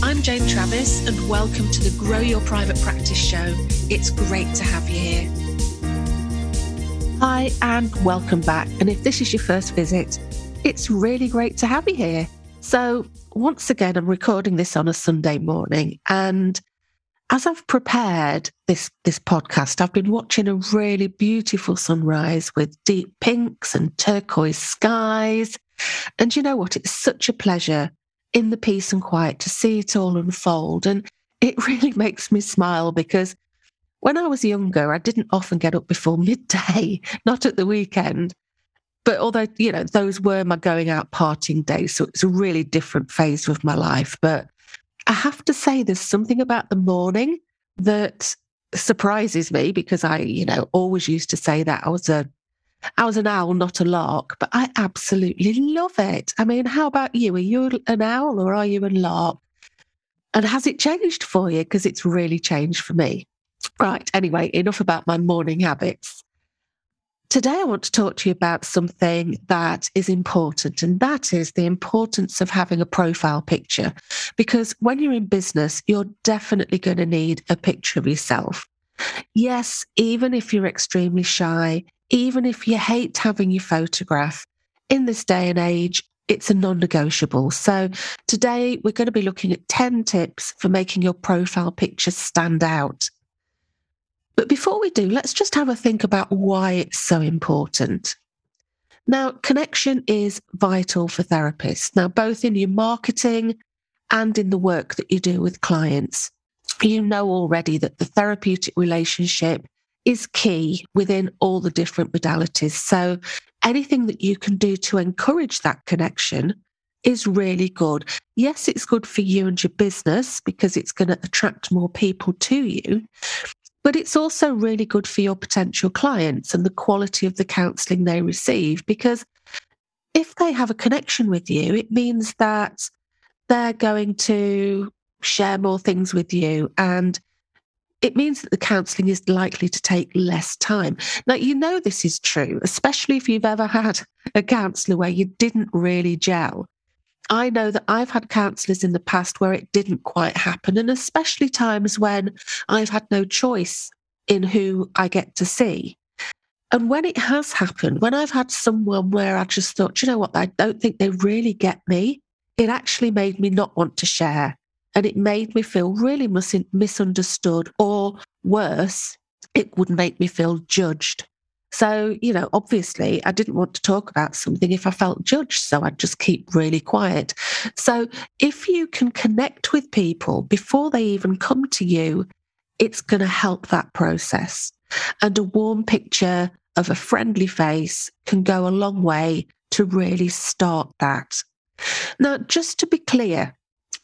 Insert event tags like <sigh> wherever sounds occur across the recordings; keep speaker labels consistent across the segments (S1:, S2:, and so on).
S1: I'm Jane Travis, and welcome to the Grow Your Private Practice Show. It's great to have you here. Hi, and welcome back. And if this is your first visit, it's really great to have you here. So, once again, I'm recording this on a Sunday morning, and as I've prepared this this podcast, I've been watching a really beautiful sunrise with deep pinks and turquoise skies. And you know what? It's such a pleasure in the peace and quiet to see it all unfold. And it <laughs> really makes me smile because when I was younger, I didn't often get up before <laughs> midday, not at the weekend. But although, you know, those were my going out partying days. So it's a really different phase of my life. But I have to say, there's something about the morning that surprises me because I, you know, always used to say that I was a I was an owl, not a lark, but I absolutely love it. I mean, how about you? Are you an owl or are you a lark? And has it changed for you? Because it's really changed for me. Right. Anyway, enough about my morning habits. Today, I want to talk to you about something that is important, and that is the importance of having a profile picture. Because when you're in business, you're definitely going to need a picture of yourself. Yes, even if you're extremely shy, even if you hate having your photograph, in this day and age, it's a non negotiable. So, today we're going to be looking at 10 tips for making your profile picture stand out. But before we do, let's just have a think about why it's so important. Now, connection is vital for therapists. Now, both in your marketing and in the work that you do with clients. You know already that the therapeutic relationship is key within all the different modalities. So, anything that you can do to encourage that connection is really good. Yes, it's good for you and your business because it's going to attract more people to you, but it's also really good for your potential clients and the quality of the counseling they receive because if they have a connection with you, it means that they're going to share more things with you and it means that the counselling is likely to take less time. Now, you know this is true, especially if you've ever had a counsellor where you didn't really gel. I know that I've had counsellors in the past where it didn't quite happen, and especially times when I've had no choice in who I get to see. And when it has happened, when I've had someone where I just thought, you know what, I don't think they really get me, it actually made me not want to share. And it made me feel really mis- misunderstood, or worse, it would make me feel judged. So, you know, obviously, I didn't want to talk about something if I felt judged. So I'd just keep really quiet. So, if you can connect with people before they even come to you, it's going to help that process. And a warm picture of a friendly face can go a long way to really start that. Now, just to be clear,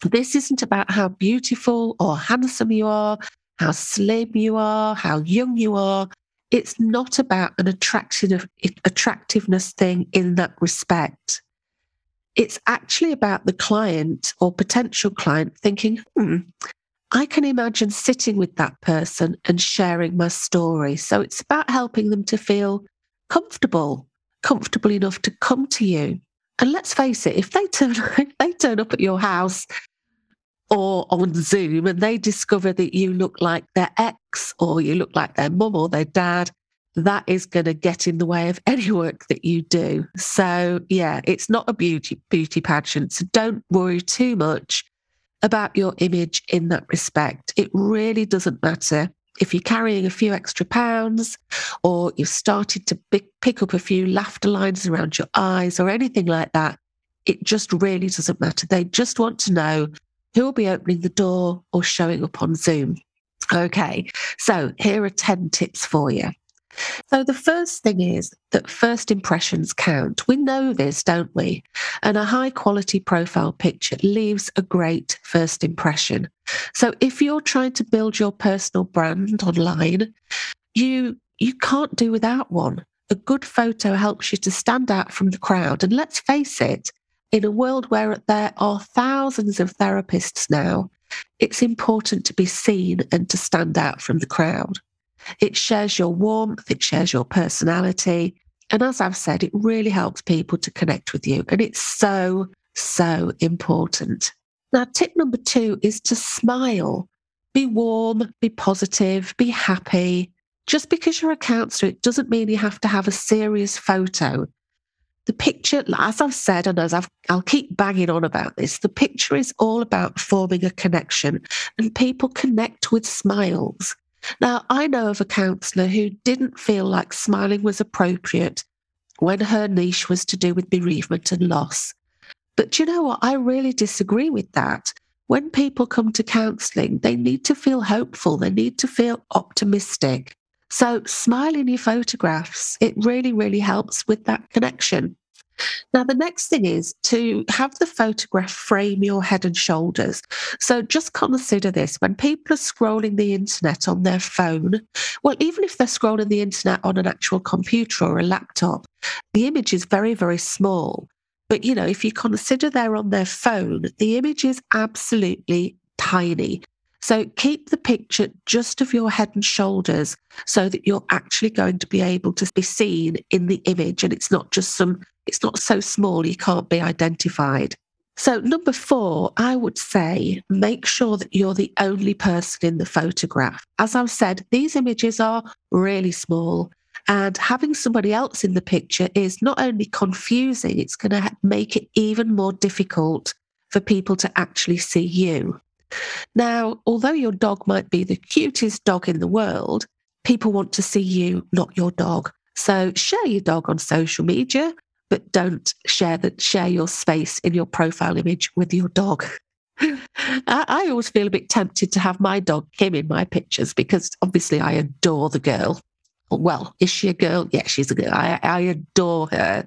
S1: this isn't about how beautiful or handsome you are, how slim you are, how young you are it's not about an attractive, attractiveness thing in that respect. It's actually about the client or potential client thinking, hmm, I can imagine sitting with that person and sharing my story. So it's about helping them to feel comfortable, comfortable enough to come to you. And let's face it, if they turn <laughs> if they turn up at your house or on Zoom and they discover that you look like their ex or you look like their mum or their dad, that is going to get in the way of any work that you do. So yeah, it's not a beauty beauty pageant. So don't worry too much about your image in that respect. It really doesn't matter if you're carrying a few extra pounds or you've started to pick up a few laughter lines around your eyes or anything like that. It just really doesn't matter. They just want to know who will be opening the door or showing up on Zoom. Okay, so here are 10 tips for you. So, the first thing is that first impressions count. We know this, don't we? And a high quality profile picture leaves a great first impression. So, if you're trying to build your personal brand online, you you can't do without one. A good photo helps you to stand out from the crowd. And let's face it, in a world where there are thousands of therapists now, it's important to be seen and to stand out from the crowd. It shares your warmth, it shares your personality. And as I've said, it really helps people to connect with you. And it's so, so important. Now, tip number two is to smile. Be warm, be positive, be happy. Just because you're a counsellor, it doesn't mean you have to have a serious photo. The picture, as I've said, and as I've, I'll keep banging on about this, the picture is all about forming a connection, and people connect with smiles. Now, I know of a counsellor who didn't feel like smiling was appropriate when her niche was to do with bereavement and loss. But you know what? I really disagree with that. When people come to counselling, they need to feel hopeful, they need to feel optimistic. So, smile in your photographs, it really, really helps with that connection. Now, the next thing is to have the photograph frame your head and shoulders. So just consider this when people are scrolling the internet on their phone, well, even if they're scrolling the internet on an actual computer or a laptop, the image is very, very small. But, you know, if you consider they're on their phone, the image is absolutely tiny. So keep the picture just of your head and shoulders so that you're actually going to be able to be seen in the image and it's not just some it's not so small you can't be identified. So, number four, I would say make sure that you're the only person in the photograph. As I've said, these images are really small, and having somebody else in the picture is not only confusing, it's going to make it even more difficult for people to actually see you. Now, although your dog might be the cutest dog in the world, people want to see you, not your dog. So, share your dog on social media but don't share that share your space in your profile image with your dog. <laughs> I, always feel a bit tempted to have my dog Kim in my pictures because obviously I adore the girl. Well, is she a girl? Yeah, she's a girl. I, I adore her.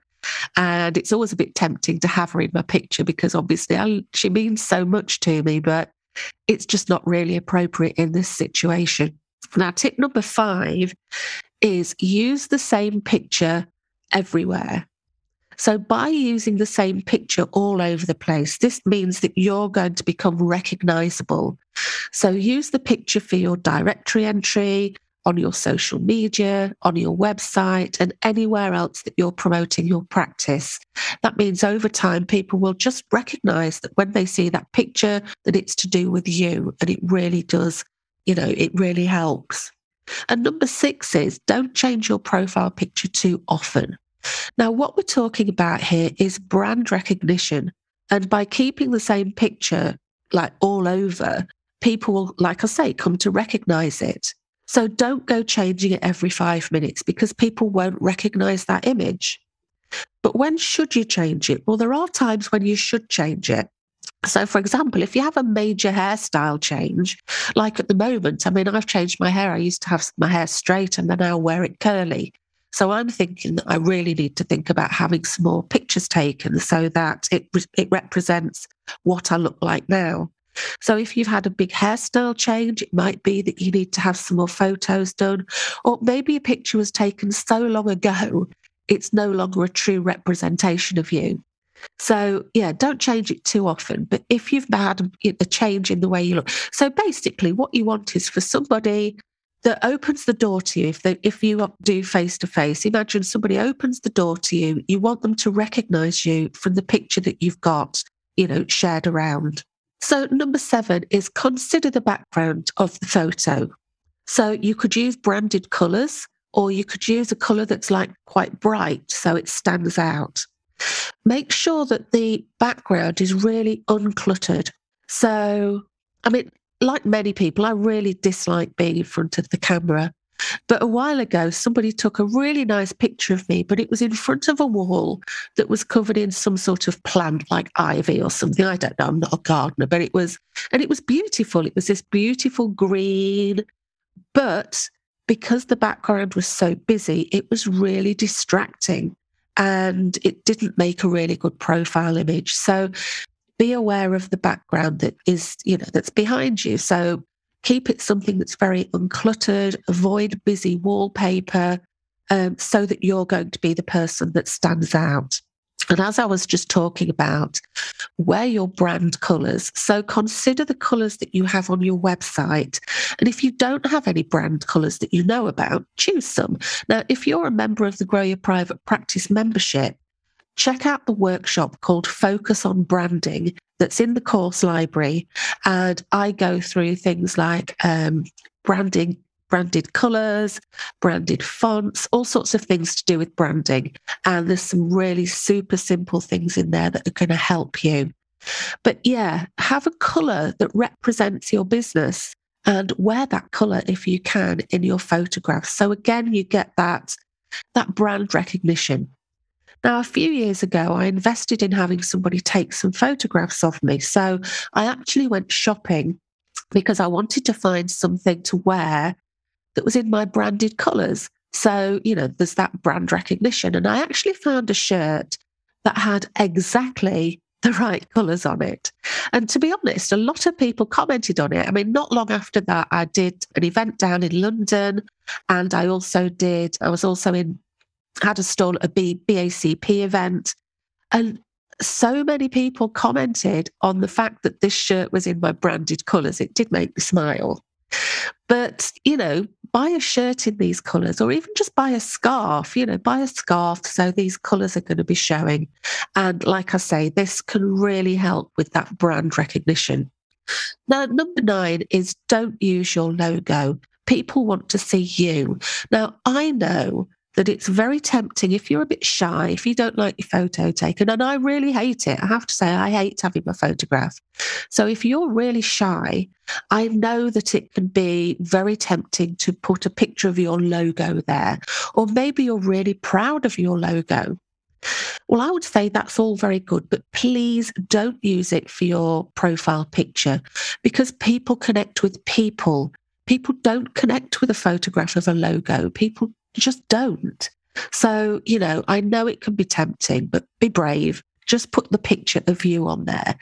S1: And it's always a bit tempting to have her in my picture because obviously I, she means so much to me, but it's just not really appropriate in this situation. Now, tip number five is use the same picture everywhere. So, by using the same picture all over the place, this means that you're going to become recognizable. So, use the picture for your directory entry, on your social media, on your website, and anywhere else that you're promoting your practice. That means over time, people will just recognize that when they see that picture, that it's to do with you. And it really does, you know, it really helps. And number six is don't change your profile picture too often. Now, what we're talking about here is brand recognition. And by keeping the same picture like all over, people will, like I say, come to recognize it. So don't go changing it every five minutes because people won't recognize that image. But when should you change it? Well, there are times when you should change it. So, for example, if you have a major hairstyle change, like at the moment, I mean, I've changed my hair. I used to have my hair straight and then I'll wear it curly. So I'm thinking that I really need to think about having some more pictures taken so that it it represents what I look like now. So if you've had a big hairstyle change, it might be that you need to have some more photos done, or maybe a picture was taken so long ago it's no longer a true representation of you. So yeah, don't change it too often. But if you've had a change in the way you look, so basically what you want is for somebody that opens the door to you if they, if you do face to face imagine somebody opens the door to you you want them to recognize you from the picture that you've got you know shared around so number 7 is consider the background of the photo. So you could use branded colors or you could use a color that's like quite bright so it stands out. Make sure that the background is really uncluttered. So I mean, like many people, I really dislike being in front of the camera. But a while ago, somebody took a really nice picture of me, but it was in front of a wall that was covered in some sort of plant like ivy or something. I don't know. I'm not a gardener, but it was, and it was beautiful. It was this beautiful green, but because the background was so busy, it was really distracting and it didn't make a really good profile image. So be aware of the background that is, you know, that's behind you. So keep it something that's very uncluttered, avoid busy wallpaper, um, so that you're going to be the person that stands out. And as I was just talking about, wear your brand colours. So consider the colours that you have on your website. And if you don't have any brand colours that you know about, choose some. Now, if you're a member of the Grow Your Private Practice membership, check out the workshop called Focus on Branding that's in the course library. And I go through things like um, branding branded colors, branded fonts, all sorts of things to do with branding. And there's some really super simple things in there that are going to help you. But yeah, have a color that represents your business and wear that color if you can in your photographs. So again, you get that that brand recognition. Now, a few years ago, I invested in having somebody take some photographs of me. So I actually went shopping because I wanted to find something to wear that was in my branded colors. So, you know, there's that brand recognition. And I actually found a shirt that had exactly the right colours on it. And to be honest, a lot of people commented on it. I mean, not long after that, I did an event down in London, and I also did, I was also in, had a stall at a BACP event. And so many people commented on the fact that this shirt was in my branded colours. It did make me smile. But, you know, buy a shirt in these colours or even just buy a scarf, you know, buy a scarf so these colours are going to be showing. And like I say, this can really help with that brand recognition. Now, number nine is don't use your logo. People want to see you. Now, I know that it's very tempting if you're a bit shy, if you don't like your photo taken. And I really hate it. I have to say, I hate having my photograph. So if you're really shy, I know that it can be very tempting to put a picture of your logo there. Or maybe you're really proud of your logo. Well, I would say that's all very good, but please don't use it for your profile picture because people connect with people. People don't connect with a photograph of a logo. People just don't. So, you know, I know it can be tempting, but be brave. Just put the picture of you on there.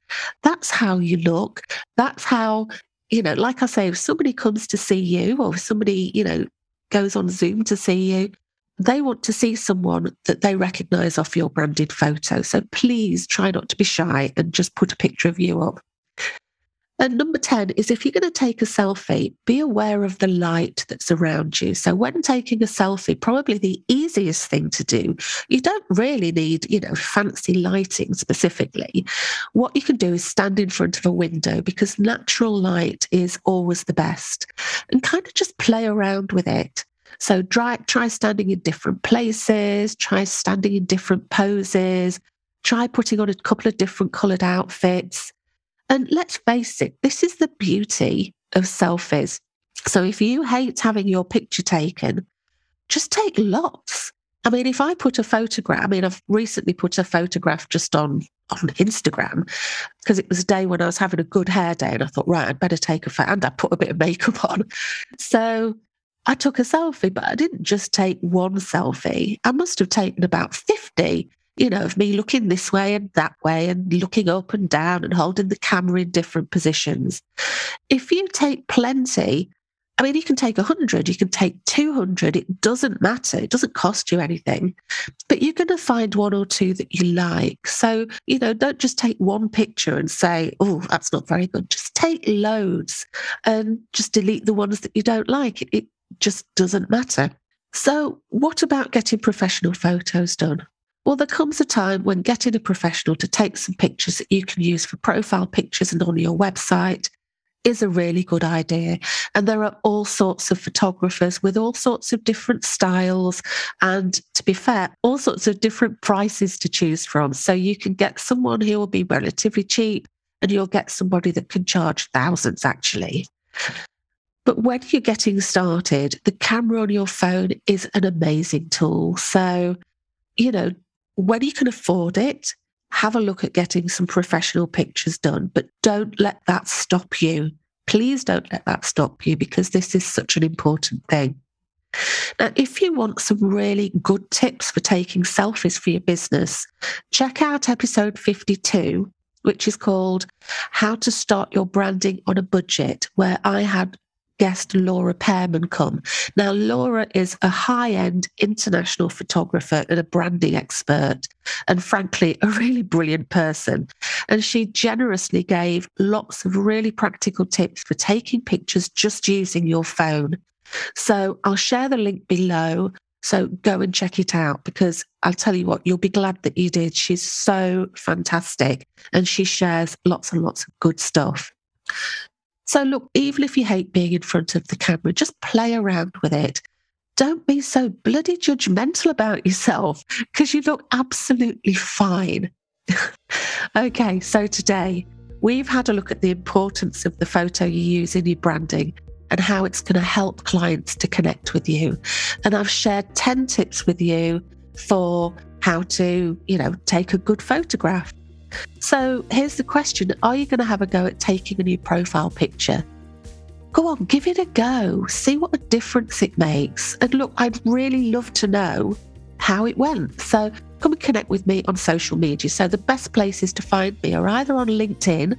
S1: That's how you look. That's how, you know, like I say, if somebody comes to see you or if somebody, you know, goes on Zoom to see you, they want to see someone that they recognize off your branded photo. So please try not to be shy and just put a picture of you up. And number 10 is if you're going to take a selfie, be aware of the light that's around you. So when taking a selfie, probably the easiest thing to do, you don't really need, you know, fancy lighting specifically. What you can do is stand in front of a window because natural light is always the best and kind of just play around with it. So try, try standing in different places, try standing in different poses, try putting on a couple of different coloured outfits and let's face it, this is the beauty of selfies. So if you hate having your picture taken, just take lots. I mean, if I put a photograph, I mean, I've recently put a photograph just on on Instagram because it was a day when I was having a good hair day, and I thought, right, I'd better take a photo, and I put a bit of makeup on. So I took a selfie, but I didn't just take one selfie. I must have taken about fifty you know, of me looking this way and that way and looking up and down and holding the camera in different positions. If you take plenty, I mean, you can take 100, you can take 200, it doesn't matter. It doesn't cost you anything, but you're going to find one or two that you like. So, you know, don't just take one picture and say, oh, that's not very good. Just take loads and just delete the ones that you don't like. It, it just doesn't matter. So, what about getting professional photos done? Well, there comes a time when getting a professional to take some pictures that you can use for profile pictures and on your website is a really good idea. And there are all sorts of photographers with all sorts of different styles. And to be fair, all sorts of different prices to choose from. So you can get someone who will be relatively cheap and you'll get somebody that can charge thousands actually. But when you're getting started, the camera on your phone is an amazing tool. So, you know, when you can afford it, have a look at getting some professional pictures done, but don't let that stop you. Please don't let that stop you because this is such an important thing. Now, if you want some really good tips for taking selfies for your business, check out episode 52, which is called How to Start Your Branding on a Budget, where I had guest Laura Pearman come. Now, Laura is a high end international photographer and a branding expert, and frankly, a really brilliant person. And she generously gave lots of really practical tips for taking pictures just using your phone. So I'll share the link below. So go and check it out because I'll tell you what, you'll be glad that you did. She's so fantastic and she shares lots and lots of good stuff. So, look, even if you hate being in front of the camera, just play around with it. Don't be so bloody judgmental about yourself because you look absolutely fine. <laughs> okay, so today we've had a look at the importance of the photo you use in your branding and how it's going to help clients to connect with you. And I've shared 10 tips with you for how to, you know, take a good photograph. So here's the question Are you going to have a go at taking a new profile picture? Go on, give it a go. See what a difference it makes. And look, I'd really love to know how it went. So come and connect with me on social media. So the best places to find me are either on LinkedIn.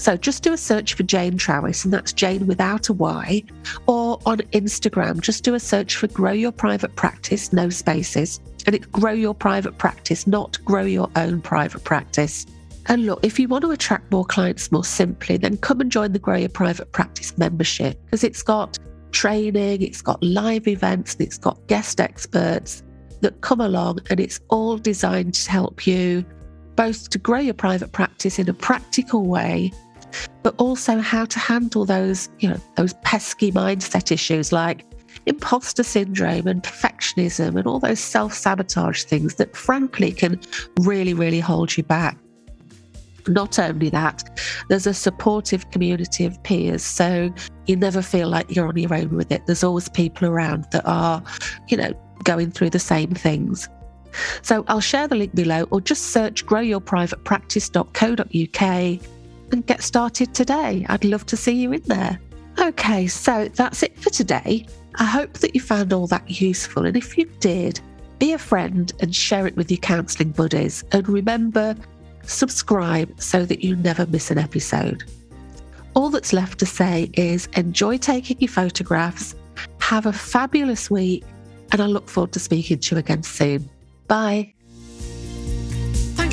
S1: So just do a search for Jane Travis, and that's Jane without a Y, or on Instagram, just do a search for Grow Your Private Practice, no spaces and it's grow your private practice, not grow your own private practice. And look, if you want to attract more clients more simply, then come and join the Grow Your Private Practice membership because it's got training, it's got live events, and it's got guest experts that come along, and it's all designed to help you both to grow your private practice in a practical way, but also how to handle those, you know, those pesky mindset issues like imposter syndrome and perfectionism and all those self sabotage things that, frankly, can really, really hold you back. Not only that, there's a supportive community of peers. So you never feel like you're on your own with it. There's always people around that are, you know, going through the same things. So I'll share the link below or just search growyourprivatepractice.co.uk and get started today. I'd love to see you in there. Okay, so that's it for today. I hope that you found all that useful. And if you did, be a friend and share it with your counselling buddies. And remember, subscribe so that you never miss an episode. All that's left to say is enjoy taking your photographs, have a fabulous week, and I look forward to speaking to you again soon. Bye.